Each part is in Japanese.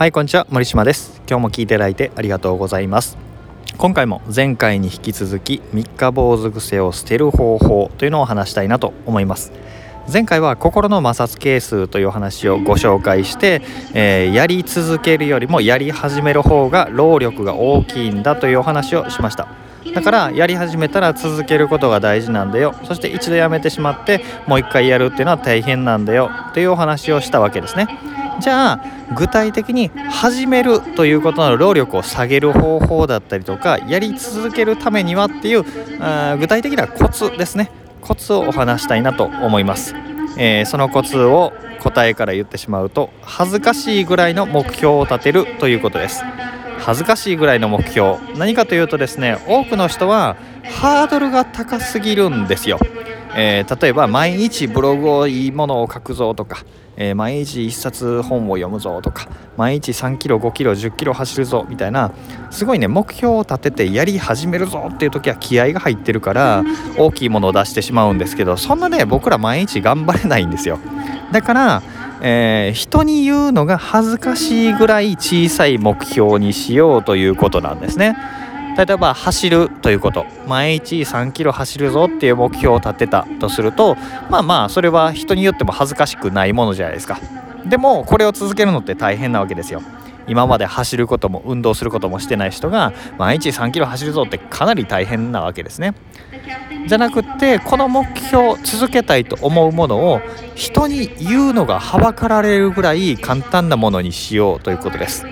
はいこんにちは。森島です。今日も聞いていただいてありがとうございます。今回も前回に引き続き三日坊主癖を捨てる方法というのを話したいなと思います。前回は心の摩擦係数という話をご紹介して、えー、やり続けるよりもやり始める方が労力が大きいんだというお話をしました。だからやり始めたら続けることが大事なんだよ。そして一度やめてしまってもう一回やるっていうのは大変なんだよというお話をしたわけですね。じゃあ具体的に始めるということの労力を下げる方法だったりとかやり続けるためにはっていうあ具体的なコツですね。コツをお話したいなと思います、えー、そのコツを答えから言ってしまうと恥ずかしいぐらいの目標を立てるということです。恥ずかしいぐらいの目標。何かというとですね多くの人はハードルが高すぎるんですよ、えー、例えば毎日ブログをいいものを書くぞとか、えー、毎日1冊本を読むぞとか毎日3キロ5キロ10キロ走るぞみたいなすごいね目標を立ててやり始めるぞっていう時は気合が入ってるから大きいものを出してしまうんですけどそんなね僕ら毎日頑張れないんですよだからえー、人に言うのが恥ずかしいぐらい小さい目標にしようということなんですね。例えば走るということ。毎日3キロ走るぞっていう目標を立てたとするとまあまあそれは人によっても恥ずかしくないものじゃないですか。でもこれを続けるのって大変なわけですよ。今まで走ることも運動することもしてない人が毎日3キロ走るぞってかなり大変なわけですね。じゃなくてこの目標を続けたいと思うものを人に言うのがはばかられるぐらい簡単なものにしようということです。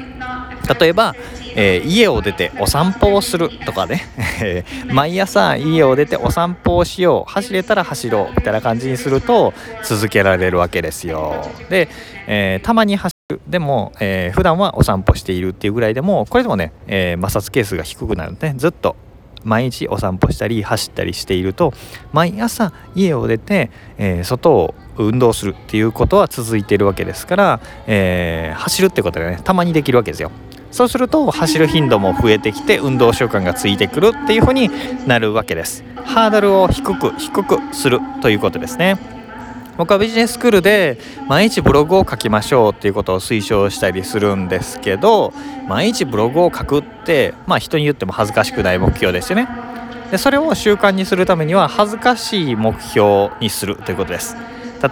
例えば、えー、家を出てお散歩をするとかね。毎朝家を出てお散歩をしよう走れたら走ろうみたいな感じにすると続けられるわけですよ。で、えー、たまに走る。でも、えー、普段はお散歩しているっていうぐらいでもこれでもね、えー、摩擦係数が低くなるので、ね、ずっと毎日お散歩したり走ったりしていると毎朝家を出て、えー、外を運動するっていうことは続いているわけですから、えー、走るってことがねたまにできるわけですよ。そうすると走る頻度も増えてきて運動習慣がついてくるっていうふうになるわけです。ハードルを低く低くするということですね。僕はビジネススクールで毎日ブログを書きましょうっていうことを推奨したりするんですけど毎日ブログを書くってまあ人に言っても恥ずかしくない目標ですよねでそれを習慣にするためには恥ずかしい目標にするということです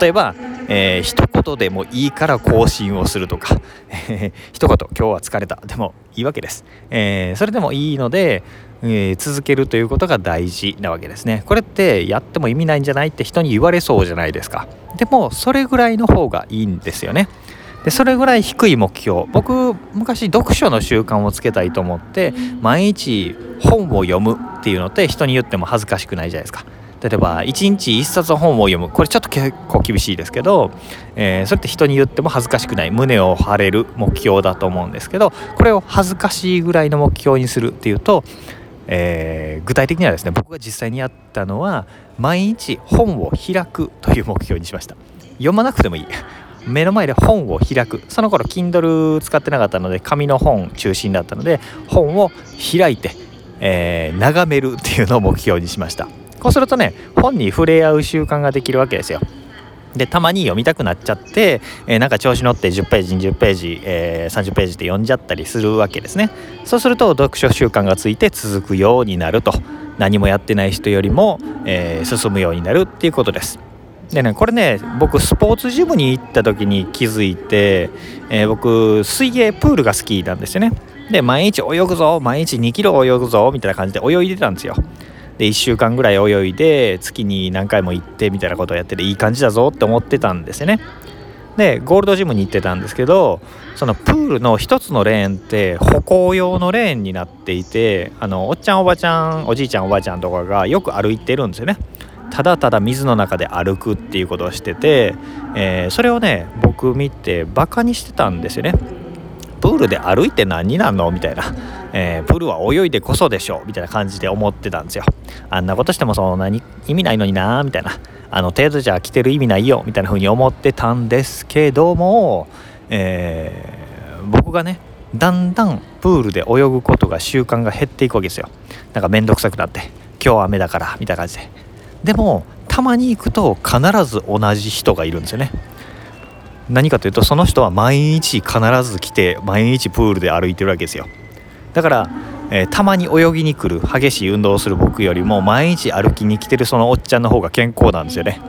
例えば、えー、一言でもいいから更新をするとか 一言今日は疲れたでもいいわけです、えー、それでもいいのでえー、続けるということが大事なわけですね。これってやっても意味ないんじゃないって人に言われそうじゃないですか。でもそれぐらいの方がいいんですよね。でそれぐらい低い目標僕昔読書の習慣をつけたいと思って毎日本を読むっていうのって人に言っても恥ずかしくないじゃないですか。例えば1日1冊本を読む。これちょっと結構厳しいですけど、えー、それって人に言っても恥ずかしくない。胸を張れる目標だと思うんですけどこれを恥ずかしいぐらいの目標にするっていうとえー、具体的にはですね僕が実際にやったのは毎日本を開くという目標にしました。読まなくてもいい。目の前で本を開く。その頃 Kindle 使ってなかったので紙の本中心だったので本を開いて、えー、眺めるっていうのを目標にしました。こうするとね本に触れ合う習慣ができるわけですよ。でたまに読みたくなっちゃって、えー、なんか調子乗って10ページ20ページ、えー、30ページって読んじゃったりするわけですね。そうすると読書習慣がついて続くようになると。何もやってない人よりも、えー、進むようになるっていうことです。でねこれね僕スポーツジムに行った時に気づいて、え、僕水泳プールが好きなんですよね。で毎日泳ぐぞ毎日2キロ泳ぐぞみたいな感じで泳いでたんですよ。で1週間ぐらい泳いで月に何回も行ってみたいなことをやってていい感じだぞって思ってたんですよね。でゴールドジムに行ってたんですけどそのプールの1つのレーンって歩行用のレーンになっていてあのおっちゃんおばちゃんおじいちゃんおばあちゃんとかがよく歩いてるんですよね。ただただ水の中で歩くっていうことをしてて、えー、それをね僕見てバカにしてたんですよね。プールで歩いて何なの？みたいな、えー、プールは泳いでこそでしょうみたいな感じで思ってたんですよ。あんなことしてもそんなに意味ないのになみたいな。あの程度じゃ来てる意味ないよみたいな風に思ってたんですけども、えー、僕がねだんだんプールで泳ぐことが習慣が減っていくわけですよ。なんかめんどくさくなって今日は雨だからみたいな感じで。でもたまに行くと必ず同じ人がいるんですよね。何かというとその人は毎日必ず来て毎日プールで歩いてるわけですよ。だから、えー、たまに泳ぎに来る激しい運動をする僕よりも毎日歩きに来てるそのおっちゃんの方が健康なんですよね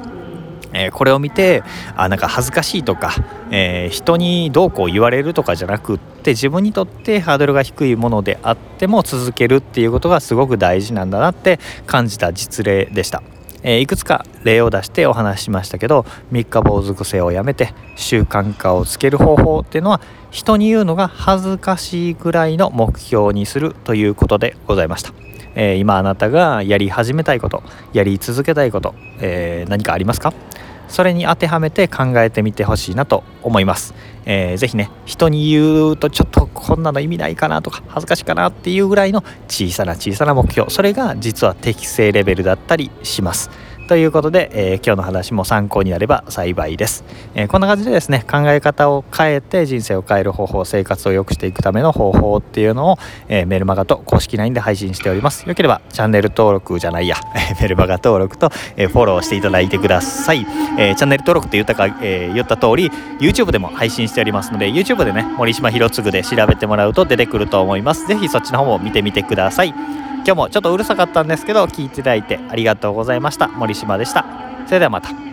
えー、これを見てあなんか恥ずかしいとか、えー、人にどうこう言われるとかじゃなくって自分にとってハードルが低いものであっても続けるっていうことがすごく大事なんだなって感じた実例でした。えー、いくつか例を出してお話ししましたけど三日坊主癖をやめて習慣化をつける方法っていうのは人に言うのが恥ずかしいぐらいの目標にするということでございました。えー、今あなたがやり始めたいことやり続けたいこと、えー、何かありますか？それに当てはめて考えてみてほしいなと思います、えー、ぜね人に言うとちょっとこんなの意味ないかなとか恥ずかしいかなっていうぐらいの小さな小さな目標それが実は適正レベルだったりします。ということで、えー、今日の話も参考になれば幸いです、えー、こんな感じでですね考え方を変えて人生を変える方法生活を良くしていくための方法っていうのを、えー、メルマガと公式 LINE で配信しております。よければチャンネル登録じゃないや メルマガ登録と、えフォローしていただいてください、えチャンネル登録って言ったか、え言った通り YouTube でも配信しておりますので YouTube でね森島博次で調べてもらうと出てくると思います。ぜひそっちの方も見てみてください。今日もちょっとうるさかったんですけど聞いていただいてありがとうございました。森島でした。それではまた。